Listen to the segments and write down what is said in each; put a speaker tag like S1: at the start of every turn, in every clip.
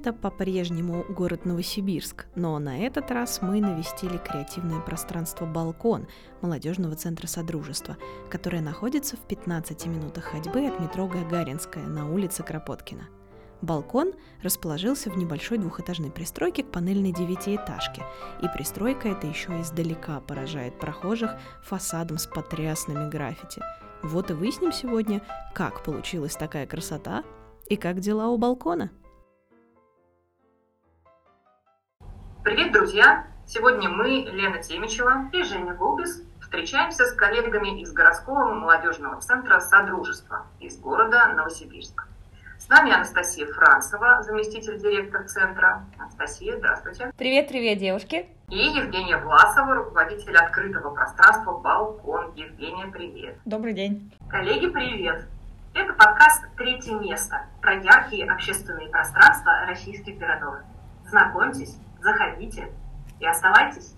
S1: это по-прежнему город Новосибирск, но на этот раз мы навестили креативное пространство «Балкон» молодежного центра Содружества, которое находится в 15 минутах ходьбы от метро Гагаринская на улице Кропоткина. Балкон расположился в небольшой двухэтажной пристройке к панельной девятиэтажке, и пристройка эта еще издалека поражает прохожих фасадом с потрясными граффити. Вот и выясним сегодня, как получилась такая красота и как дела у балкона.
S2: Привет, друзья! Сегодня мы, Лена Темичева и Женя Голбис, встречаемся с коллегами из городского молодежного центра «Содружество» из города Новосибирск. С нами Анастасия Францева, заместитель директора центра. Анастасия, здравствуйте.
S3: Привет-привет, девушки.
S2: И Евгения Власова, руководитель открытого пространства «Балкон». Евгения, привет.
S3: Добрый день.
S2: Коллеги, привет. Это подкаст «Третье место» про яркие общественные пространства российских городов. Знакомьтесь, заходите и оставайтесь.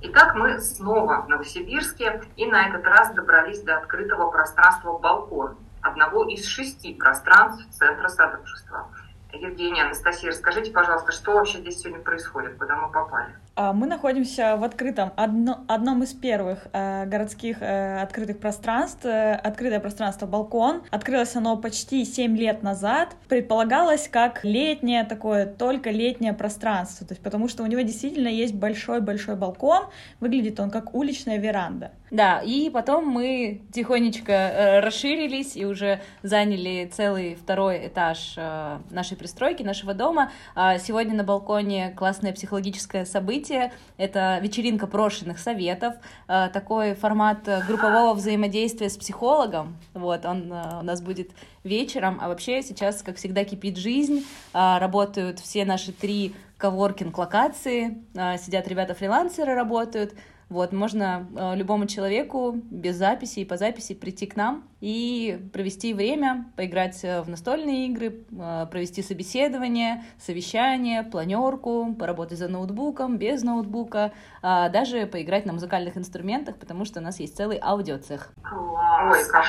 S2: Итак, мы снова в Новосибирске и на этот раз добрались до открытого пространства «Балкон», одного из шести пространств Центра Содружества. Евгения, Анастасия, расскажите, пожалуйста, что вообще здесь сегодня происходит, куда мы попали?
S3: А, мы находимся в открытом, одно, одном из первых э, городских э, открытых пространств, э, открытое пространство «Балкон». Открылось оно почти 7 лет назад. Предполагалось как летнее такое, только летнее пространство, то есть потому что у него действительно есть большой-большой балкон, выглядит он как уличная веранда. Да, и потом мы тихонечко э, расширились и уже заняли целый второй этаж э, нашей пристройки, нашего дома. А сегодня на балконе классное психологическое событие, событие. Это вечеринка прошенных советов, э, такой формат группового взаимодействия с психологом. Вот, он э, у нас будет вечером, а вообще сейчас, как всегда, кипит жизнь, э, работают все наши три коворкинг-локации, сидят ребята-фрилансеры, работают, вот, можно э, любому человеку без записи и по записи прийти к нам и провести время, поиграть э, в настольные игры, э, провести собеседование, совещание, планерку, поработать за ноутбуком, без ноутбука, э, даже поиграть на музыкальных инструментах, потому что у нас есть целый аудиоцех.
S2: Ой, как?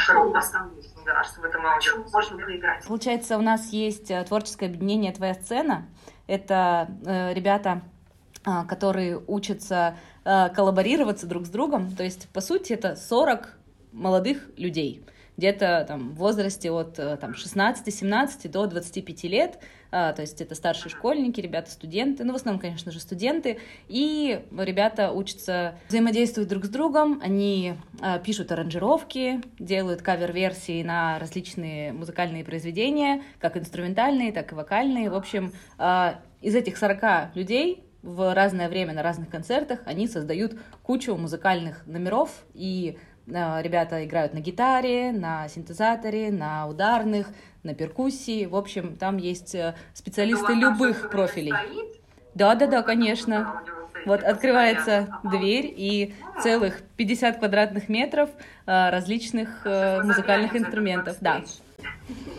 S2: Да, что в этом аудио можно поиграть.
S3: Получается, у нас есть творческое объединение «Твоя сцена». Это э, ребята, э, которые учатся коллаборироваться друг с другом. То есть, по сути, это 40 молодых людей, где-то там в возрасте от э, там, 16-17 до 25 лет, а, то есть это старшие школьники, ребята студенты, ну в основном, конечно же, студенты, и ребята учатся взаимодействовать друг с другом, они пишут аранжировки, делают кавер-версии на различные музыкальные произведения, как инструментальные, так и вокальные, в общем, из этих 40 людей в разное время на разных концертах они создают кучу музыкальных номеров, и э, ребята играют на гитаре, на синтезаторе, на ударных, на перкуссии. В общем, там есть э, специалисты любых профилей. Да, да, да, конечно. Вот открывается дверь и целых 50 квадратных метров э, различных э, музыкальных инструментов. Да.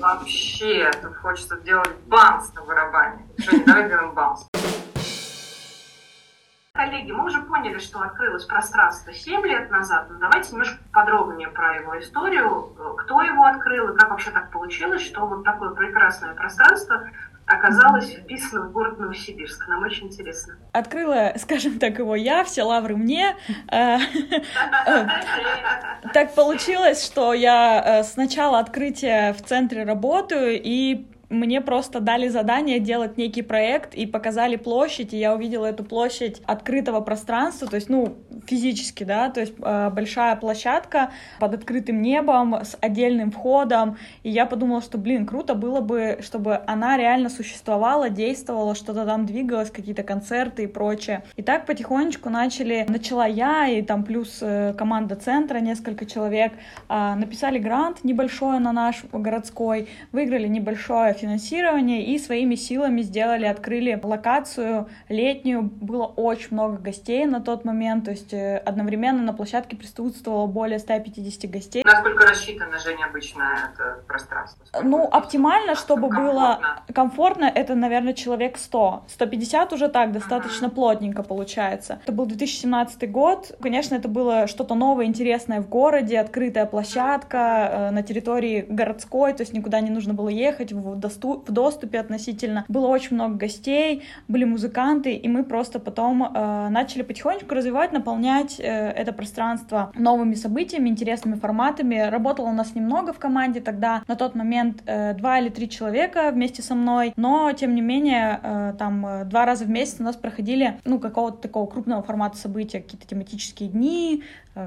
S2: Вообще, тут хочется сделать бамс на барабане. Женя, давай сделаем бамс. Коллеги, мы уже поняли, что открылось пространство 7 лет назад, но давайте немножко подробнее про его историю, кто его открыл и как вообще так получилось, что вот такое прекрасное пространство оказалось вписано в город Новосибирск. Нам очень интересно.
S3: Открыла, скажем так, его я, все лавры мне. Э, так получилось, что я э, сначала открытие в центре работаю и мне просто дали задание делать некий проект и показали площадь, и я увидела эту площадь открытого пространства, то есть, ну, физически, да, то есть э, большая площадка под открытым небом с отдельным входом, и я подумала, что, блин, круто было бы, чтобы она реально существовала, действовала, что-то там двигалось, какие-то концерты и прочее. И так потихонечку начали, начала я и там плюс э, команда центра, несколько человек, э, написали грант небольшой на наш городской, выиграли небольшое
S4: финансирование и своими силами сделали, открыли локацию летнюю. Было очень много гостей на тот момент, то есть одновременно на площадке присутствовало более 150 гостей.
S2: Насколько рассчитано, Женя, обычно это пространство? Сколько
S4: ну, оптимально, чтобы
S2: комфортно?
S4: было комфортно, это, наверное, человек 100. 150 уже так, достаточно плотненько получается. Это был 2017 год. Конечно, это было что-то новое, интересное в городе, открытая площадка э, на территории городской, то есть никуда не нужно было ехать, в, доступ, в доступе относительно. Было очень много гостей, были музыканты, и мы просто потом э, начали потихонечку развивать, наполнять э, это пространство новыми событиями, интересными форматами. Работало у нас немного в команде тогда, на тот момент э, два или три человека вместе со мной, но тем не менее э, там два раза в месяц у нас проходили, ну, какого-то такого крупного формата события, какие-то тематические дни,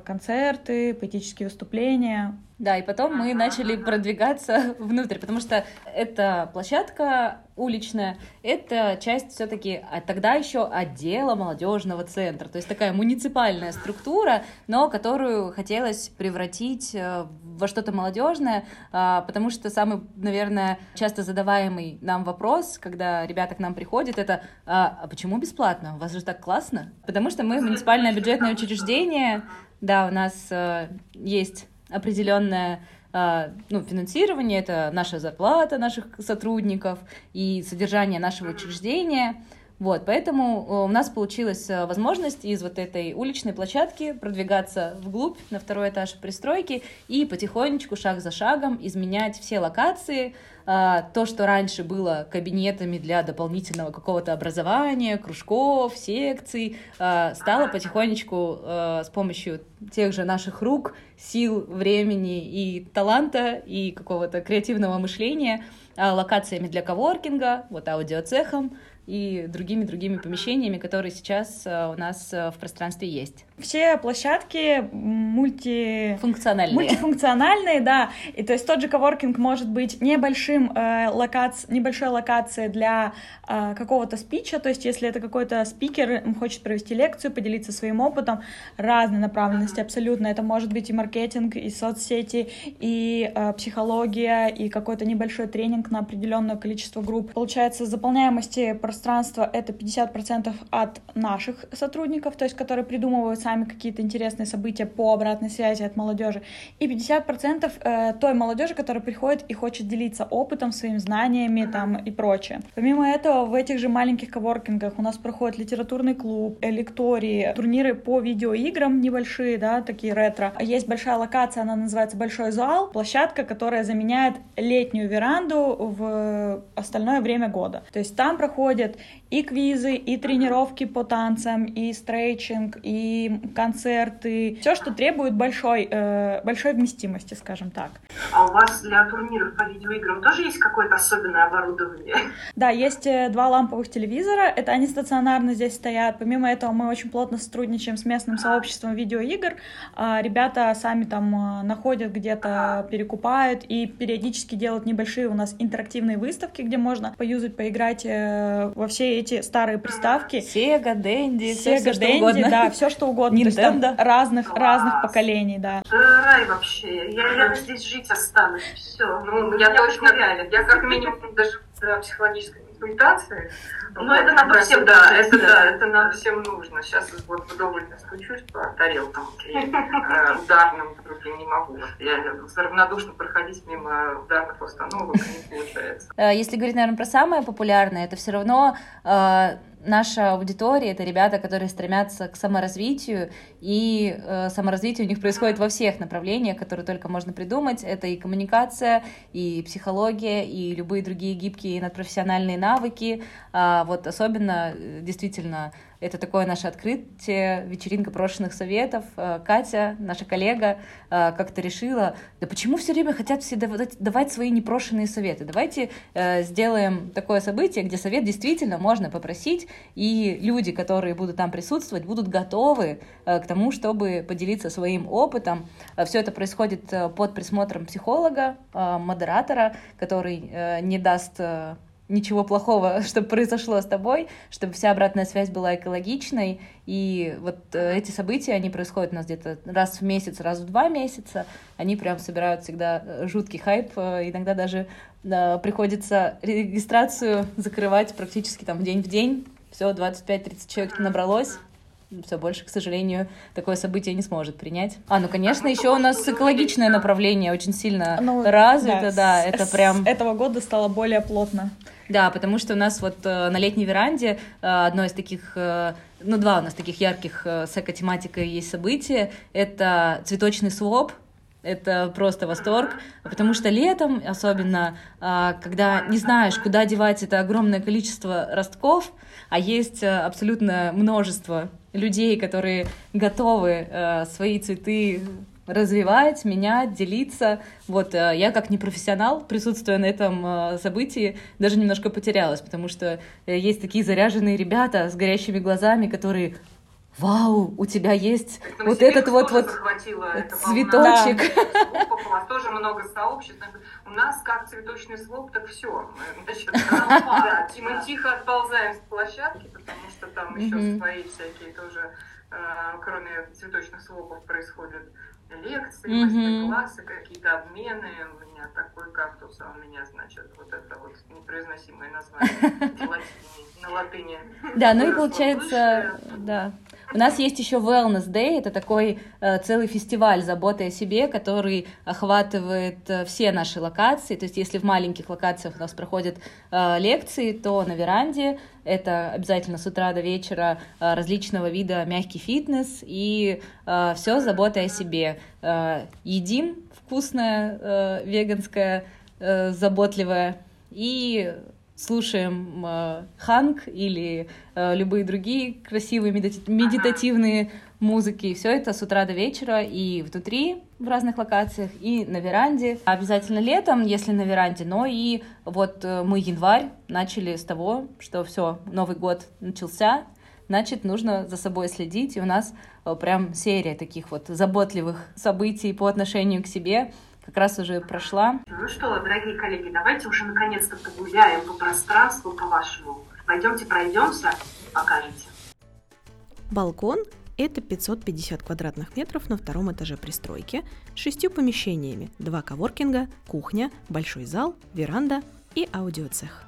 S4: концерты, поэтические выступления.
S3: Да, и потом мы начали продвигаться внутрь, потому что эта площадка уличная, это часть все-таки а тогда еще отдела молодежного центра, то есть такая муниципальная структура, но которую хотелось превратить э, во что-то молодежное, а, потому что самый, наверное, часто задаваемый нам вопрос, когда ребята к нам приходят, это а, а почему бесплатно? У вас же так классно? Потому что мы муниципальное бюджетное учреждение, да, у нас э, есть определенное а, ну, финансирование, это наша зарплата наших сотрудников и содержание нашего учреждения. Вот, поэтому э, у нас получилась э, возможность из вот этой уличной площадки продвигаться вглубь на второй этаж пристройки и потихонечку, шаг за шагом изменять все локации, а, то, что раньше было кабинетами для дополнительного какого-то образования, кружков, секций, а, стало потихонечку э, с помощью тех же наших рук, сил, времени и таланта и какого-то креативного мышления а, локациями для коворкинга, вот аудиоцехом, и другими-другими помещениями, которые сейчас э, у нас э, в пространстве есть.
S4: Все площадки мульти...
S3: Функциональные.
S4: Мультифункциональные, да. И то есть тот же коворкинг может быть небольшим э, локац... небольшой локацией для э, какого-то спича, то есть если это какой-то спикер хочет провести лекцию, поделиться своим опытом, разной направленности абсолютно. Это может быть и маркетинг, и соцсети, и э, психология, и какой-то небольшой тренинг на определенное количество групп. Получается, заполняемости пространства это 50% от наших сотрудников, то есть которые придумывают сами какие-то интересные события по обратной связи от молодежи, и 50% э, той молодежи, которая приходит и хочет делиться опытом, своими знаниями там и прочее. Помимо этого, в этих же маленьких коворкингах у нас проходит литературный клуб, лектории, турниры по видеоиграм небольшие, да, такие ретро. Есть большая локация, она называется Большой зал, площадка, которая заменяет летнюю веранду в остальное время года. То есть там проходят и квизы, и тренировки по танцам, и стрейчинг, и концерты, все, что требует большой, э, большой вместимости, скажем так.
S2: А у вас для турниров по видеоиграм тоже есть какое-то особенное оборудование?
S4: Да, есть э, два ламповых телевизора, это они стационарно здесь стоят. Помимо этого мы очень плотно сотрудничаем с местным сообществом видеоигр. А, ребята сами там э, находят где-то, перекупают и периодически делают небольшие у нас интерактивные выставки, где можно поюзать, поиграть э, во все эти старые приставки.
S3: Sega, Dendy,
S4: Sega,
S3: все, что
S4: Dendy,
S3: угодно.
S4: да, все что угодно. То есть там
S3: Nintendo.
S4: разных,
S2: Класс.
S4: разных поколений, да.
S2: Да, рай вообще. Я, я здесь жить останусь. Все. Ну, я точно реально. Я как минимум даже за психологической консультации. Ну, это нам всем, да, это да, это нам всем нужно. Сейчас вот вдоволь стучусь по тарелкам и э, ударным другим не могу. Я равнодушно проходить мимо ударных установок не получается.
S3: Э, Если говорить, наверное, про самое популярное, это все равно э, наша аудитория, это ребята, которые стремятся к саморазвитию, и э, саморазвитие у них происходит во всех направлениях, которые только можно придумать. Это и коммуникация, и психология, и любые другие гибкие надпрофессиональные навыки. А вот особенно, э, действительно, это такое наше открытие, вечеринка брошенных советов. Э, Катя, наша коллега, э, как-то решила, да почему все время хотят все давать, свои непрошенные советы? Давайте э, сделаем такое событие, где совет действительно можно попросить, и люди, которые будут там присутствовать, будут готовы к тому, чтобы поделиться своим опытом. Все это происходит под присмотром психолога, модератора, который не даст ничего плохого, чтобы произошло с тобой, чтобы вся обратная связь была экологичной. И вот э, эти события, они происходят у нас где-то раз в месяц, раз в два месяца. Они прям собирают всегда э, жуткий хайп. Э, иногда даже приходится регистрацию закрывать практически там день в день. Все, 25-30 человек набралось все больше, к сожалению, такое событие не сможет принять. А, ну, конечно, еще у нас экологичное направление очень сильно ну, развито, да, да это прям...
S4: С этого года стало более плотно.
S3: Да, потому что у нас вот э, на летней веранде э, одно из таких, э, ну, два у нас таких ярких с эко-тематикой есть события. Это цветочный своп, это просто восторг, потому что летом, особенно, когда не знаешь, куда девать это огромное количество ростков, а есть абсолютно множество людей, которые готовы э, свои цветы развивать, менять, делиться. Вот э, я как непрофессионал, присутствуя на этом э, событии, даже немножко потерялась, потому что э, есть такие заряженные ребята с горящими глазами, которые Вау, у тебя есть
S2: это
S3: вот этот вот вот цветочек.
S2: Да. У вас тоже много сообществ. У нас как цветочный слоп, так все. Мы тихо отползаем с площадки, потому что там еще свои всякие тоже, э, кроме цветочных слопов, происходят лекции, мастер-классы, какие-то обмены. У меня такой кактус, а у меня, значит, вот это вот непроизносимое название на латыни.
S3: Да, ну и получается, да. У нас есть еще Wellness Day, это такой э, целый фестиваль заботы о себе, который охватывает э, все наши локации. То есть, если в маленьких локациях у нас проходят э, лекции, то на веранде это обязательно с утра до вечера э, различного вида мягкий фитнес и э, все забота о себе. Э, едим вкусное, э, веганское, э, заботливое и слушаем э, ханг или э, любые другие красивые медитативные ага. музыки. Все это с утра до вечера и внутри в разных локациях, и на веранде. Обязательно летом, если на веранде, но и вот э, мы январь начали с того, что все, Новый год начался, значит, нужно за собой следить, и у нас э, прям серия таких вот заботливых событий по отношению к себе, как раз уже прошла.
S2: Ну что, дорогие коллеги, давайте уже наконец-то погуляем по пространству, по вашему. Пойдемте пройдемся, покажете.
S1: Балкон – это 550 квадратных метров на втором этаже пристройки с шестью помещениями, два коворкинга, кухня, большой зал, веранда и аудиоцех.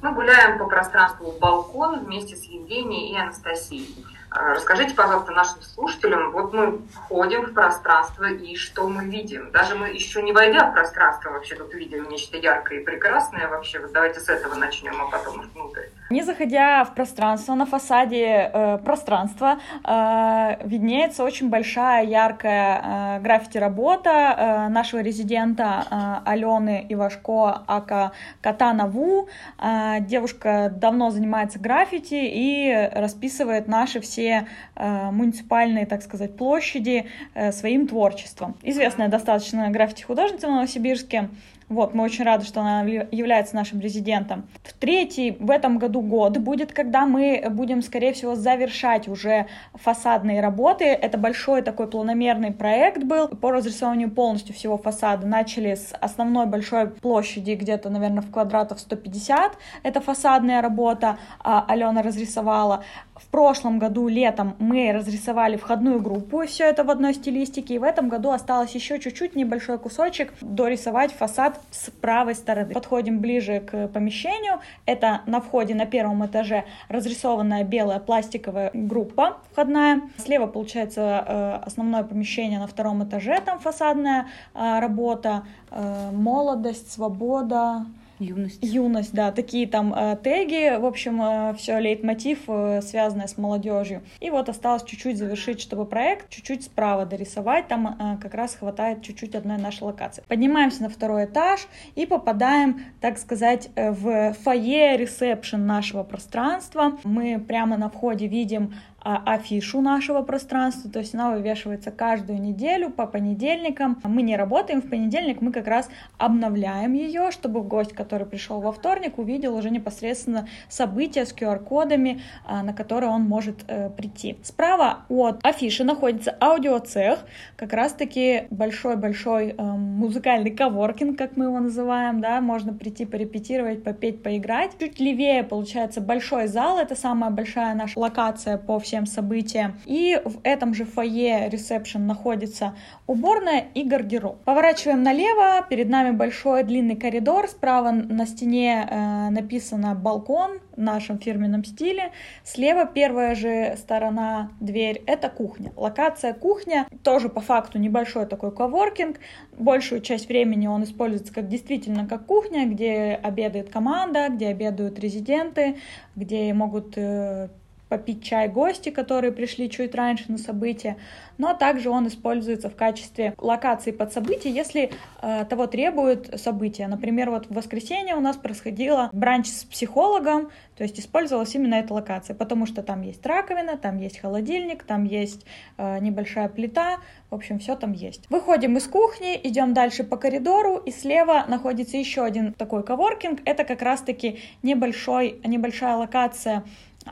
S2: Мы гуляем по пространству балкон вместе с Евгенией и Анастасией. А, расскажите, пожалуйста, нашим слушателям, вот мы входим в пространство, и что мы видим? Даже мы еще не войдя в пространство, вообще тут видим нечто яркое и прекрасное вообще. Вот давайте с этого начнем, а потом внутрь.
S4: Не заходя в пространство, на фасаде э, пространства э, виднеется очень большая яркая э, граффити-работа э, нашего резидента э, Алены Ивашко Ака Катанову. Э, девушка давно занимается граффити и расписывает наши все все э, муниципальные, так сказать, площади э, своим творчеством. Известная достаточно граффити-художница в Новосибирске, вот, мы очень рады, что она является нашим резидентом. В третий в этом году год будет, когда мы будем, скорее всего, завершать уже фасадные работы. Это большой такой планомерный проект был по разрисованию полностью всего фасада. Начали с основной большой площади, где-то, наверное, в квадратов 150. Это фасадная работа, а Алена разрисовала. В прошлом году летом мы разрисовали входную группу, и все это в одной стилистике. И в этом году осталось еще чуть-чуть небольшой кусочек дорисовать фасад с правой стороны. Подходим ближе к помещению. Это на входе на первом этаже разрисованная белая пластиковая группа входная. Слева получается э, основное помещение на втором этаже, там фасадная э, работа, э, молодость, свобода,
S3: Юность.
S4: Юность, да, такие там э, теги, в общем, э, все лейтмотив, э, связанное с молодежью. И вот осталось чуть-чуть завершить, чтобы проект чуть-чуть справа дорисовать, там э, как раз хватает чуть-чуть одной нашей локации. Поднимаемся на второй этаж и попадаем, так сказать, э, в фойе, ресепшн нашего пространства. Мы прямо на входе видим афишу нашего пространства, то есть она вывешивается каждую неделю по понедельникам. Мы не работаем в понедельник, мы как раз обновляем ее, чтобы гость, который пришел во вторник, увидел уже непосредственно события с QR-кодами, а, на которые он может э, прийти. Справа от афиши находится аудиоцех, как раз-таки большой-большой э, музыкальный коворкинг, как мы его называем, да, можно прийти порепетировать, попеть, поиграть. Чуть левее получается большой зал, это самая большая наша локация по всем событиям. И в этом же фойе ресепшн находится уборная и гардероб. Поворачиваем налево, перед нами большой длинный коридор, справа на стене э, написано балкон в нашем фирменном стиле, слева первая же сторона дверь это кухня. Локация кухня тоже по факту небольшой такой коворкинг, большую часть времени он используется как действительно как кухня, где обедает команда, где обедают резиденты, где могут э, попить чай гости, которые пришли чуть раньше на событие, но также он используется в качестве локации под событие, если э, того требует события. Например, вот в воскресенье у нас происходило бранч с психологом, то есть использовалась именно эта локация, потому что там есть раковина, там есть холодильник, там есть э, небольшая плита, в общем, все там есть. Выходим из кухни, идем дальше по коридору, и слева находится еще один такой коворкинг. Это как раз-таки небольшой, небольшая локация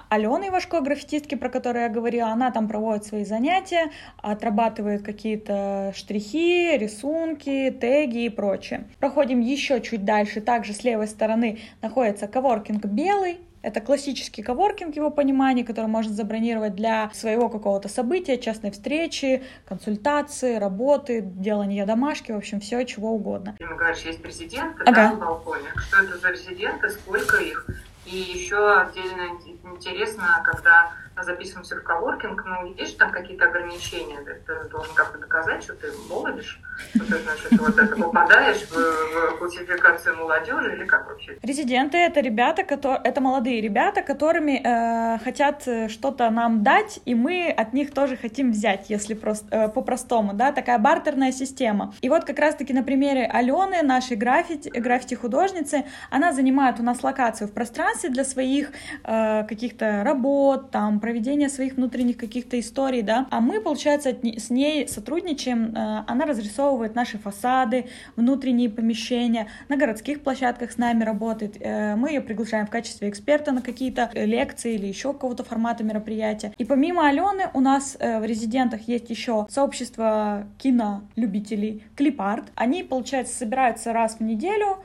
S4: Алены Ивашко, граффитистки, про которую я говорила, она там проводит свои занятия, отрабатывает какие-то штрихи, рисунки, теги и прочее. Проходим еще чуть дальше, также с левой стороны находится коворкинг белый, это классический коворкинг, его понимание, который можно забронировать для своего какого-то события, частной встречи, консультации, работы, делания домашки, в общем, все, чего угодно.
S2: Ты говоришь, есть президенты ага. да, на балконе. Что это за резиденты, сколько их? И еще отдельно интересно, когда записываемся в коворкинг, ну, есть там какие-то ограничения? Ты должен как-то доказать, что ты молодишь, что ты, значит, вот это попадаешь в, в классификацию молодежи или как вообще?
S4: Резиденты — это ребята, которые, это молодые ребята, которыми э, хотят что-то нам дать, и мы от них тоже хотим взять, если просто э, по-простому, да, такая бартерная система. И вот как раз-таки на примере Алены, нашей граффити, граффити-художницы, она занимает у нас локацию в пространстве для своих э, каких-то работ, там, проведения своих внутренних каких-то историй, да, а мы, получается, с ней сотрудничаем, э, она разрисовывает наши фасады, внутренние помещения, на городских площадках с нами работает, э, мы ее приглашаем в качестве эксперта на какие-то лекции или еще какого-то формата мероприятия. И помимо Алены у нас э, в резидентах есть еще сообщество кинолюбителей Клипарт. Они, получается, собираются раз в неделю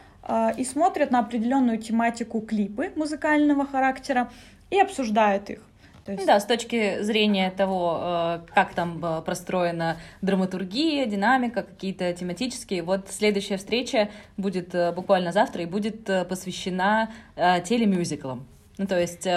S4: и смотрят на определенную тематику клипы музыкального характера и обсуждают их.
S3: То есть... Да, с точки зрения того, э, как там э, простроена драматургия, динамика, какие-то тематические. Вот следующая встреча будет э, буквально завтра и будет посвящена телемюзиклам. Ну, то есть,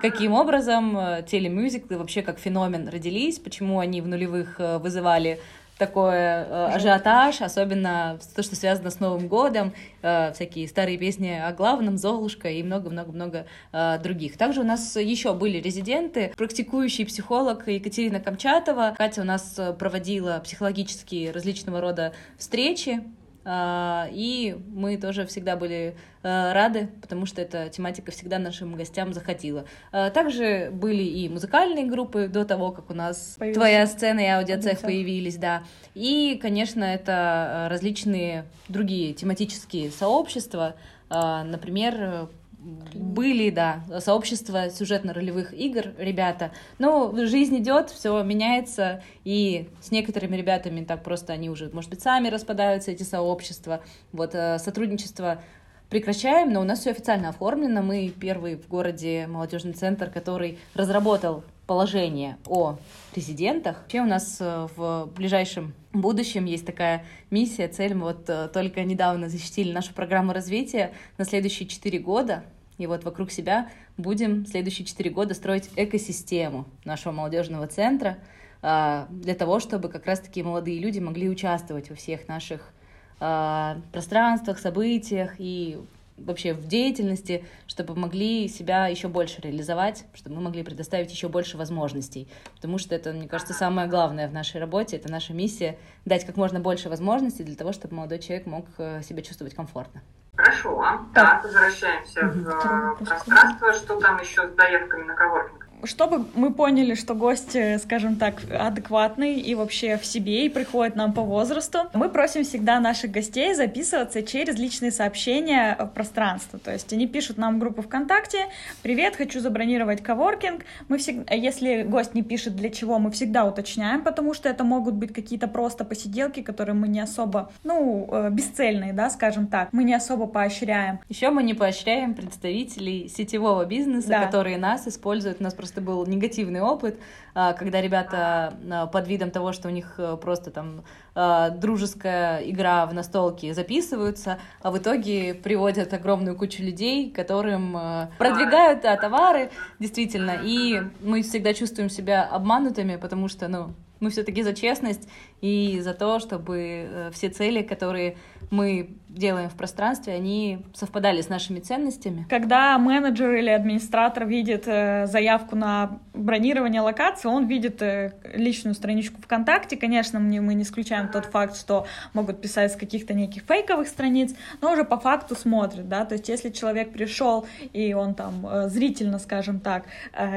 S3: каким образом телемюзиклы вообще как феномен родились, почему они в нулевых вызывали такой э, ажиотаж, особенно то, что связано с Новым годом, э, всякие старые песни о главном, Золушка и много-много-много э, других. Также у нас еще были резиденты, практикующий психолог Екатерина Камчатова. Катя у нас проводила психологические различного рода встречи, и мы тоже всегда были а, рады, потому что эта тематика всегда нашим гостям заходила. А, также были и музыкальные группы до того, как у нас Появился. твоя сцена и аудиоцех появились, да. И, конечно, это различные другие тематические сообщества, например, были, да, сообщества сюжетно-ролевых игр, ребята. Но жизнь идет, все меняется, и с некоторыми ребятами так просто они уже, может быть, сами распадаются, эти сообщества. Вот э, сотрудничество прекращаем, но у нас все официально оформлено. Мы первый в городе молодежный центр, который разработал положение о резидентах. Вообще у нас э, в ближайшем будущем есть такая миссия, цель. Мы вот э, только недавно защитили нашу программу развития на следующие четыре года. И вот вокруг себя будем следующие четыре года строить экосистему нашего молодежного центра а, для того, чтобы как раз-таки молодые люди могли участвовать во всех наших пространствах, событиях и вообще в деятельности, чтобы могли себя еще больше реализовать, чтобы мы могли предоставить еще больше возможностей. Потому что это, мне кажется, самое главное в нашей работе, это наша миссия дать как можно больше возможностей для того, чтобы молодой человек мог э, себя чувствовать комфортно.
S2: Хорошо, так, возвращаемся в пространство. Что там еще с заявками на коворкинг?
S4: Чтобы мы поняли, что гость, скажем так, адекватный и вообще в себе и приходит нам по возрасту, мы просим всегда наших гостей записываться через личные сообщения в пространство. То есть они пишут нам в группу ВКонтакте «Привет, хочу забронировать коворкинг». Мы всегда, если гость не пишет для чего, мы всегда уточняем, потому что это могут быть какие-то просто посиделки, которые мы не особо, ну, э, бесцельные, да, скажем так, мы не особо поощряем.
S3: Еще мы не поощряем представителей сетевого бизнеса, да. которые нас используют. У нас просто был негативный опыт, а, когда ребята а, под видом того, что у них э, просто там а, дружеская игра в настолке записываются, а в итоге приводят огромную кучу людей, которым э, продвигают да, товары, действительно, и мы всегда чувствуем себя обманутыми, потому что, ну, мы все-таки за честность и за то, чтобы э, все цели, которые мы делаем в пространстве, они совпадали с нашими ценностями.
S4: Когда менеджер или администратор видит э, заявку на бронирование локации, он видит э, личную страничку ВКонтакте. Конечно, мы, не исключаем тот факт, что могут писать с каких-то неких фейковых страниц, но уже по факту смотрит, да, то есть если человек пришел и он там э, зрительно, скажем так,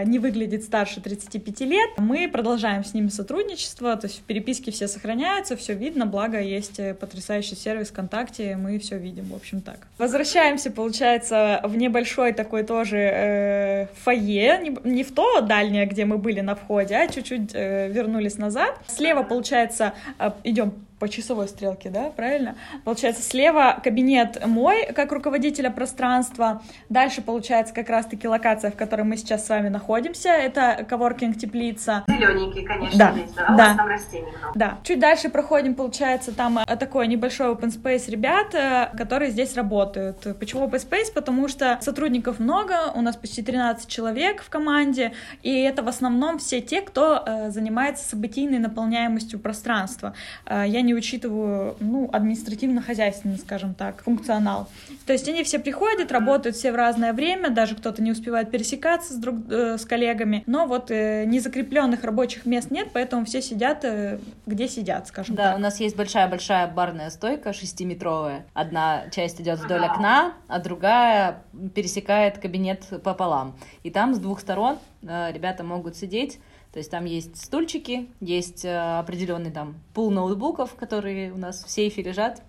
S4: не выглядит старше 35 лет, мы продолжаем с ними сотрудничество, то есть в переписке все сохраняются, все видно, благо есть потрясающий сервис ВКонтакте, мы все видим, в общем так. Возвращаемся, получается, в небольшой такой тоже э, фойе, не, не в то дальнее, где мы были на входе, а чуть-чуть э, вернулись назад. Слева, получается, э, идем по часовой стрелке, да, правильно? Получается, слева кабинет мой, как руководителя пространства. Дальше, получается, как раз-таки локация, в которой мы сейчас с вами находимся. Это коворкинг теплица.
S2: Зелененький, конечно, да. здесь, да? да. там растений много.
S4: Да. Чуть дальше проходим, получается, там э, такой небольшой open space ребят, э, которые здесь работают. Почему open space? Потому что сотрудников много, у нас почти 13 человек в команде, и это в основном все те, кто э, занимается событийной наполняемостью пространства. Я не не учитываю, ну, административно-хозяйственный, скажем так, функционал. То есть они все приходят, работают все в разное время, даже кто-то не успевает пересекаться с, друг, э, с коллегами, но вот э, незакрепленных рабочих мест нет, поэтому все сидят, э, где сидят, скажем
S3: да,
S4: так.
S3: Да, у нас есть большая-большая барная стойка, шестиметровая. Одна часть идет вдоль окна, а другая пересекает кабинет пополам. И там с двух сторон э, ребята могут сидеть то есть там есть стульчики, есть э, определенный там пул ноутбуков, которые у нас в сейфе лежат,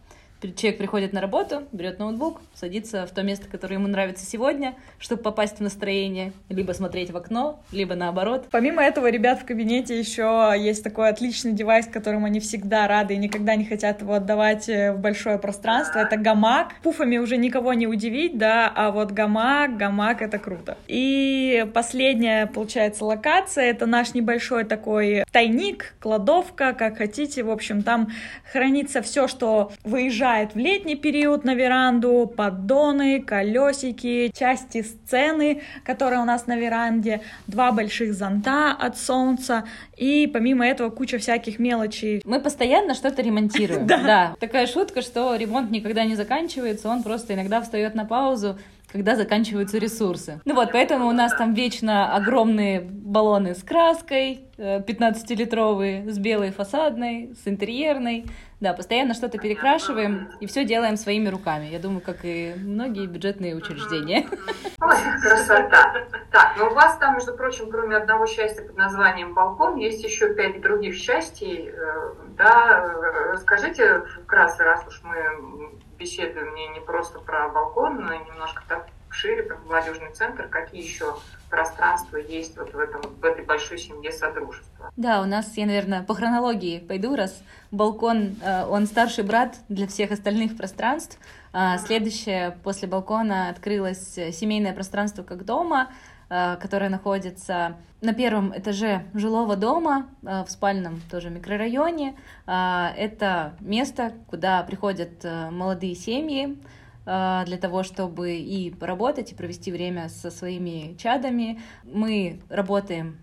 S3: человек приходит на работу, берет ноутбук, садится в то место, которое ему нравится сегодня, чтобы попасть в настроение, либо смотреть в окно, либо наоборот.
S4: Помимо этого, ребят в кабинете еще есть такой отличный девайс, которым они всегда рады и никогда не хотят его отдавать э, в большое пространство. Это гамак. Пуфами уже никого не удивить, да, а вот гамак, гамак — это круто. И последняя, получается, локация — это наш небольшой такой тайник, кладовка, как хотите. В общем, там хранится все, что выезжает выезжает в летний период на веранду, поддоны, колесики, части сцены, которая у нас на веранде, два больших зонта от солнца и помимо этого куча всяких мелочей.
S3: Мы постоянно что-то ремонтируем. Да. Такая шутка, что ремонт никогда не заканчивается, он просто иногда встает на паузу, когда заканчиваются ресурсы. Ну вот, поэтому у нас там вечно огромные баллоны с краской, 15-литровые, э, с белой фасадной, с интерьерной. Да, постоянно что-то перекрашиваем и все делаем своими руками. Я думаю, как и многие бюджетные учреждения.
S2: Ой, красота. Так, ну у вас там, между прочим, кроме одного счастья под названием балкон, есть еще пять других счастий. Э, да, э, расскажите вкратце, раз уж мы беседуем не, не просто про балкон, но немножко так шире про молодежный центр, какие еще пространства есть вот в, этом, в этой большой семье Содружества.
S3: Да, у нас, я, наверное, по хронологии пойду, раз балкон, э, он старший брат для всех остальных пространств. А, следующее после балкона открылось семейное пространство как дома, э, которое находится на первом этаже жилого дома э, в спальном тоже микрорайоне. А, это место, куда приходят молодые семьи, для того, чтобы и поработать, и провести время со своими чадами. Мы работаем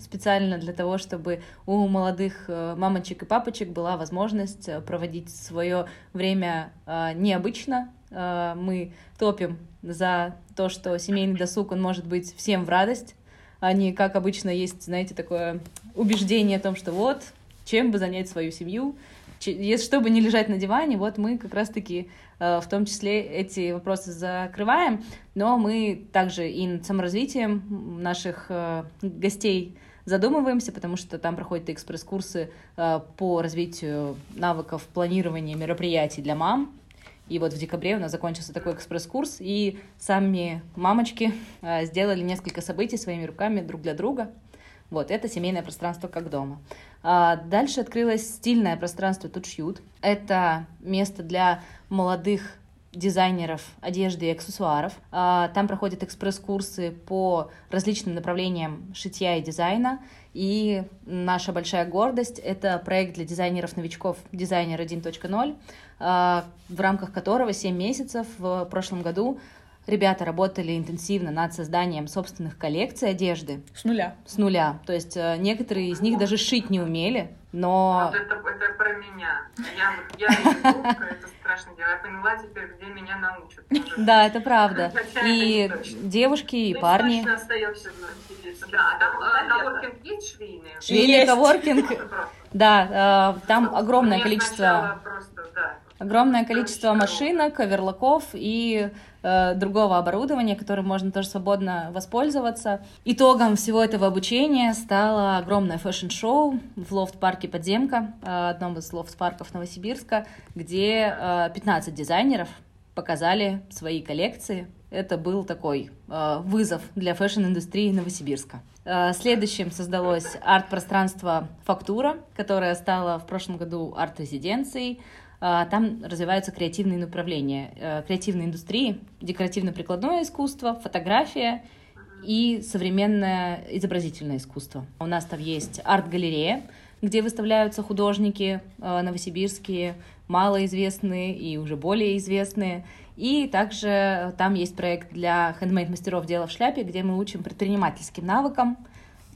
S3: специально для того, чтобы у молодых э, мамочек и папочек была возможность э, проводить свое время необычно. А, мы топим за то, что семейный досуг, он может быть всем в радость, а не как обычно есть, знаете, такое убеждение о том, что вот, чем бы занять свою семью, чтобы не лежать на диване, вот мы как раз-таки в том числе эти вопросы закрываем, но мы также и над саморазвитием наших гостей задумываемся, потому что там проходят экспресс-курсы по развитию навыков планирования мероприятий для мам, и вот в декабре у нас закончился такой экспресс-курс, и сами мамочки э, сделали несколько событий своими руками друг для друга. Вот, это семейное пространство как дома. А дальше открылось стильное пространство Тут шьют. Это место для молодых дизайнеров одежды и аксессуаров. А, там проходят экспресс-курсы по различным направлениям шитья и дизайна. И наша большая гордость — это проект для дизайнеров-новичков «Дизайнер 1.0», а, в рамках которого 7 месяцев в прошлом году ребята работали интенсивно над созданием собственных коллекций одежды.
S4: С нуля.
S3: С нуля. То есть э, некоторые из них даже шить не умели, но...
S2: Вот это, это про меня. Я, я это страшно дело. Я поняла теперь, где меня научат.
S3: Да, это правда. И девушки, и парни.
S2: остаемся да, там э, коворкинг есть швейный?
S3: Швейный коворкинг, да, э, там огромное количество... Огромное количество машинок, оверлоков и э, другого оборудования, которым можно тоже свободно воспользоваться. Итогом всего этого обучения стало огромное фэшн-шоу в лофт-парке «Подземка», э, одном из лофт-парков Новосибирска, где э, 15 дизайнеров показали свои коллекции. Это был такой э, вызов для фэшн-индустрии Новосибирска. Э, следующим создалось арт-пространство «Фактура», которое стало в прошлом году арт-резиденцией. Э, там развиваются креативные направления, э, креативной индустрии, декоративно-прикладное искусство, фотография и современное изобразительное искусство. У нас там есть арт-галерея, где выставляются художники э, новосибирские, малоизвестные и уже более известные. И также там есть проект для хендмейд-мастеров «Дело в шляпе», где мы учим предпринимательским навыкам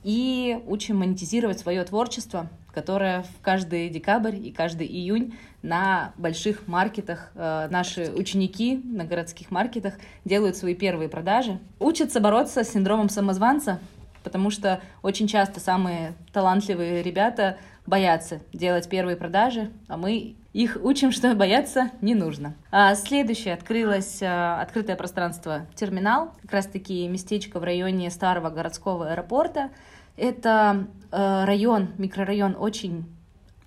S3: и учим монетизировать свое творчество, которое в каждый декабрь и каждый июнь на больших маркетах э, наши ученики на городских маркетах делают свои первые продажи. Учатся бороться с синдромом самозванца, потому что очень часто самые талантливые ребята боятся делать первые продажи, а мы их учим, что бояться не нужно. А следующее открылось а, открытое пространство терминал, как раз-таки местечко в районе старого городского аэропорта. Это а, район, микрорайон очень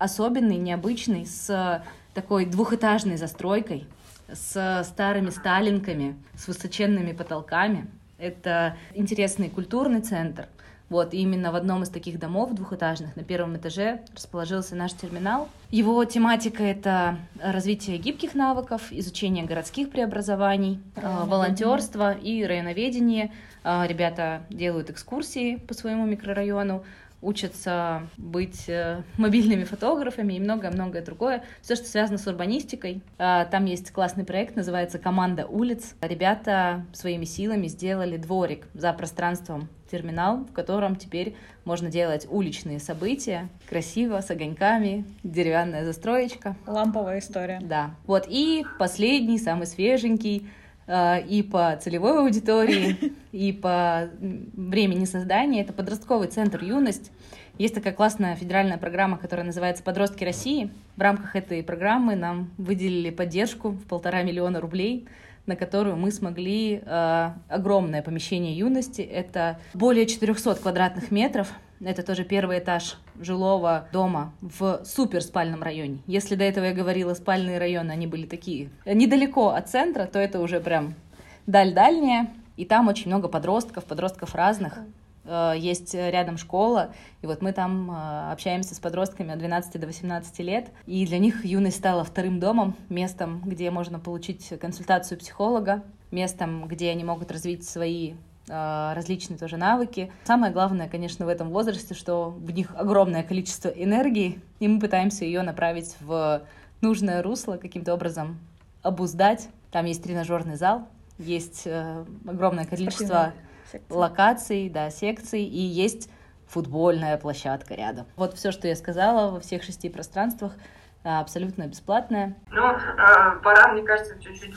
S3: особенный, необычный, с такой двухэтажной застройкой, с старыми сталинками, с высоченными потолками. Это интересный культурный центр — вот, и именно в одном из таких домов двухэтажных на первом этаже расположился наш терминал. Его тематика — это развитие гибких навыков, изучение городских преобразований, э, волонтерство и районоведение. Э, ребята делают экскурсии по своему микрорайону, учатся быть э, мобильными фотографами и многое-многое другое. Все, что связано с урбанистикой. Э, там есть классный проект, называется «Команда улиц». Ребята своими силами сделали дворик за пространством терминал, в котором теперь можно делать уличные события, красиво, с огоньками, деревянная застроечка.
S4: Ламповая история.
S3: Да. Вот, и последний, самый свеженький, и по целевой аудитории, и по времени создания. Это подростковый центр «Юность». Есть такая классная федеральная программа, которая называется «Подростки России». В рамках этой программы нам выделили поддержку в полтора миллиона рублей – на которую мы смогли э, огромное помещение юности. Это более 400 квадратных метров. Это тоже первый этаж жилого дома в суперспальном районе. Если до этого я говорила, спальные районы, они были такие недалеко от центра, то это уже прям даль дальняя. И там очень много подростков, подростков разных. Э, есть рядом школа, и вот мы там э, общаемся с подростками от 12 до 18 лет, и для них юность стала вторым домом, местом, где можно получить консультацию психолога, местом, где они могут развить свои э, различные тоже навыки. Самое главное, конечно, в этом возрасте, что в них огромное количество энергии, и мы пытаемся ее направить в нужное русло, каким-то образом обуздать. Там есть тренажерный зал, есть огромное количество Спасибо
S4: секции.
S3: локаций, да, секций, и есть футбольная площадка рядом. Вот все, что я сказала во всех шести пространствах, а, абсолютно бесплатная.
S2: Ну, пора, мне кажется, чуть-чуть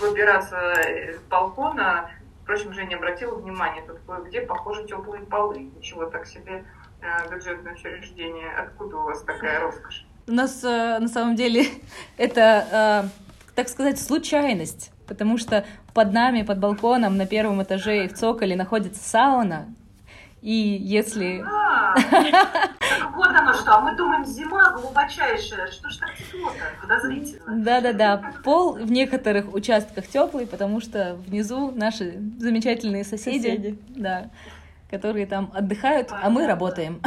S2: выбираться с балкона. Впрочем, Женя обратила внимание, тут кое-где похоже теплые полы. Ничего так себе а, бюджетное учреждение. Откуда у вас такая роскошь?
S3: У нас э, на самом деле это, э, так сказать, случайность, потому что под нами, под балконом на первом этаже и в цоколе находится сауна, и если...
S2: А, так вот оно что, а мы думаем, зима глубочайшая, что ж так тепло-то, подозрительно.
S3: Да-да-да, пол в некоторых участках теплый, потому что внизу наши замечательные соседи,
S4: Соседи.
S3: да, которые там отдыхают, а мы работаем.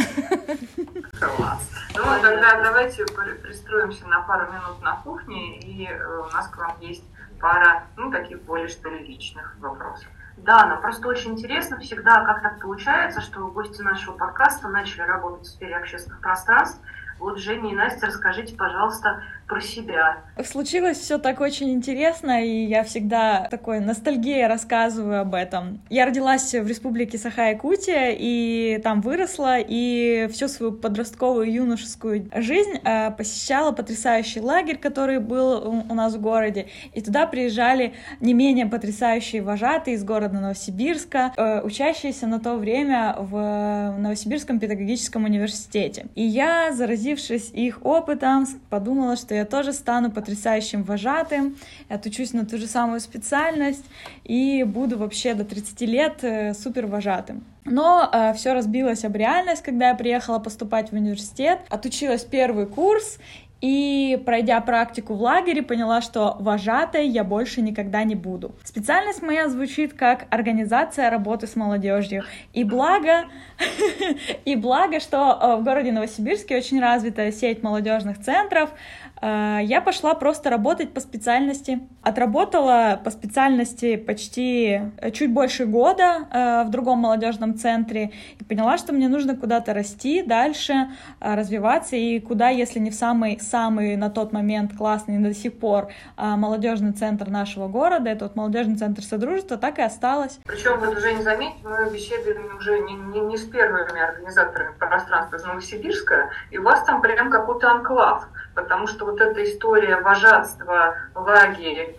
S2: Класс. Ну, тогда давайте при- пристроимся на пару минут на кухне, и э, у нас к вам есть пара, ну, таких более что ли личных вопросов. Да, но просто очень интересно всегда, как так получается, что гости нашего подкаста начали работать в сфере общественных пространств. Вот, Женя и Настя, расскажите, пожалуйста, про себя.
S4: Случилось все так очень интересно, и я всегда такой ностальгией рассказываю об этом. Я родилась в республике Саха-Якутия, и там выросла, и всю свою подростковую юношескую жизнь э, посещала потрясающий лагерь, который был у нас в городе, и туда приезжали не менее потрясающие вожатые из города Новосибирска, э, учащиеся на то время в Новосибирском педагогическом университете. И я, заразившись их опытом, подумала, что я тоже стану потрясающим вожатым, отучусь на ту же самую специальность и буду вообще до 30 лет э, супер вожатым. Но все разбилось об реальность, когда я приехала поступать в университет, отучилась первый курс, и, пройдя практику в лагере, поняла, что вожатой я больше никогда не буду. Специальность моя звучит как организация работы с молодежью. И благо, и благо, что э, в городе Новосибирске очень развитая сеть молодежных центров, э, я пошла просто работать по специальности. Отработала по специальности почти э, чуть больше года э, в другом молодежном центре и поняла, что мне нужно куда-то расти дальше, э, развиваться и куда, если не в самый самый на тот момент классный до сих пор э, молодежный центр нашего города, это вот молодежный центр Содружества, так и осталось.
S2: Причем вот уже не заметьте, мы беседуем уже не, не, не с первыми организаторами пространства из Новосибирска, и у вас там прям какой-то анклав, потому что вот эта история вожатства, лагерь, э,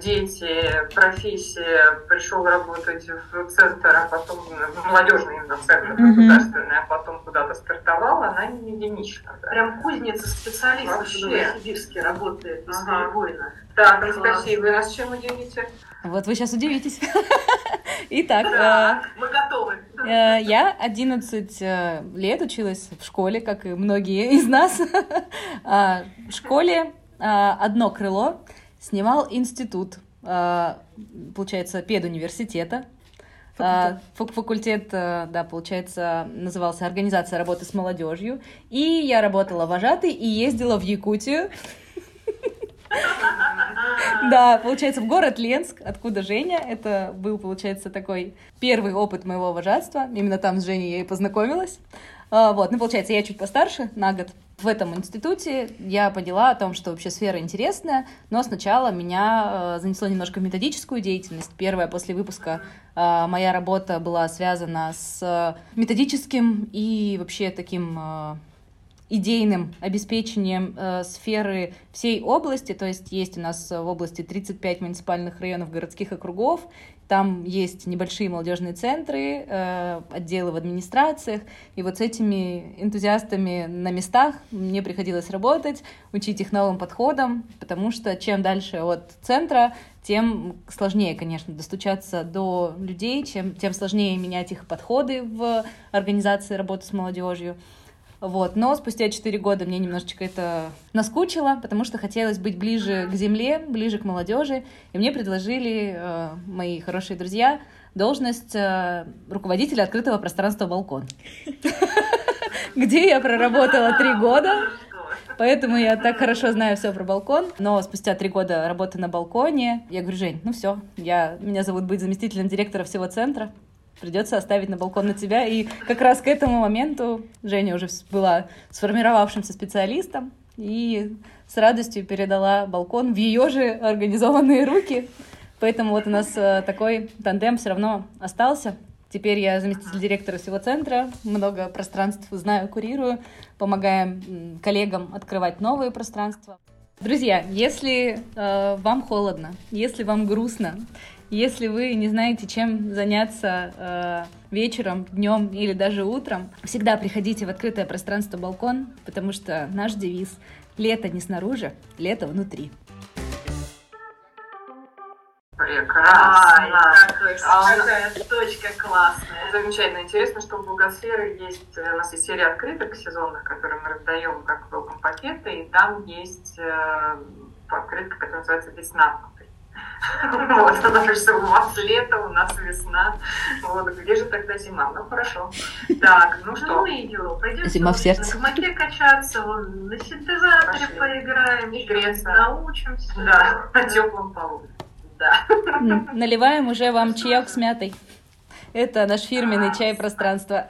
S2: дети, профессия, пришел работать в центр, а потом в молодежный именно центр
S4: Мгм.
S2: государственный, а потом куда-то стартовала, она не единична. да.
S5: Прям кузница специалистов
S2: Вообще.
S5: в Новосибирске работает из
S2: Ага.
S5: воина.
S2: Так. Анастасия, вы нас чем удивите?
S3: Вот вы сейчас удивитесь. Итак,
S5: Да, мы готовы.
S3: э, э, я 11 э, лет училась в школе, как и многие из нас. А, В школе одно крыло снимал институт, а, получается, педуниверситета. А, фак- Факультет, э, да, получается, назывался «Организация работы с молодежью». И я работала вожатой и ездила в Якутию. Да, получается, в город Ленск, откуда Женя. Это был, получается, такой первый опыт моего вожатства. Именно там с Женей я и познакомилась. Вот, ну, получается, я чуть постарше, на год. В этом институте я поняла о том, что вообще сфера интересная, но сначала меня э, занесло немножко в методическую деятельность. Первая после выпуска э, моя работа была связана с э, методическим и вообще таким э, идейным обеспечением э, сферы всей области, то есть есть у нас в области 35 муниципальных районов городских округов, там есть небольшие молодежные центры, э, отделы в администрациях, и вот с этими энтузиастами на местах мне приходилось работать, учить их новым подходам, потому что чем дальше от центра, тем сложнее, конечно, достучаться до людей, чем, тем сложнее менять их подходы в организации работы с молодежью. Вот. Но спустя 4 года мне немножечко это наскучило, потому что хотелось быть ближе к земле, ближе к молодежи. И мне предложили э, мои хорошие друзья должность э, руководителя открытого пространства «Балкон», где я проработала три года. Поэтому я так хорошо знаю все про балкон. Но спустя три года работы на балконе, я говорю, Жень, ну все, я, меня зовут быть заместителем директора всего центра. Придется оставить на балкон на тебя. И как раз к этому моменту Женя уже была сформировавшимся специалистом и с радостью передала балкон в ее же организованные руки. Поэтому вот у нас э, такой тандем все равно остался. Теперь я заместитель директора всего центра, много пространств знаю, курирую, помогаем коллегам открывать новые пространства. Друзья, если э, вам холодно, если вам грустно, Если вы не знаете, чем заняться э, вечером, днем или даже утром, всегда приходите в открытое пространство балкон, потому что наш девиз «Лето не снаружи, лето внутри».
S2: Прекрасно. А,
S5: какая точка классная.
S2: Замечательно. Интересно, что у Благосферы есть, э, у нас есть серия открыток сезонных, которые мы раздаем как welcome пакеты, и там есть э, открытка, которая называется «Весна внутри». Вот, потому что у вас лето, у нас весна. Вот, где же тогда зима? Ну, хорошо. Так, ну
S5: Ну,
S2: что?
S5: мы идем. Пойдем
S3: Зима в сердце.
S5: на гамаке качаться, вон, на синтезаторе
S2: Пошли.
S5: поиграем,
S2: И греться.
S5: научимся.
S2: Да, на теплом полу. Да.
S3: Наливаем уже вам чаек с мятой. Это наш фирменный чай пространства.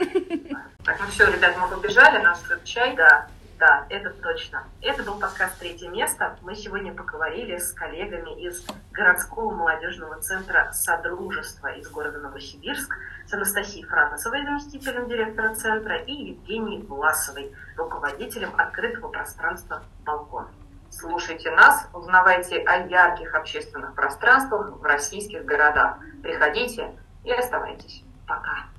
S2: Так, ну все, ребят, мы побежали, нас тут чай.
S5: Да, да, это точно. Это был подкаст «Третье место». Мы сегодня поговорили с коллегами из городского молодежного центра «Содружество» из города Новосибирск, с Анастасией Францевой, заместителем директора центра, и Евгенией Власовой, руководителем открытого пространства «Балкон».
S2: Слушайте нас, узнавайте о ярких общественных пространствах в российских городах. Приходите и оставайтесь.
S5: Пока.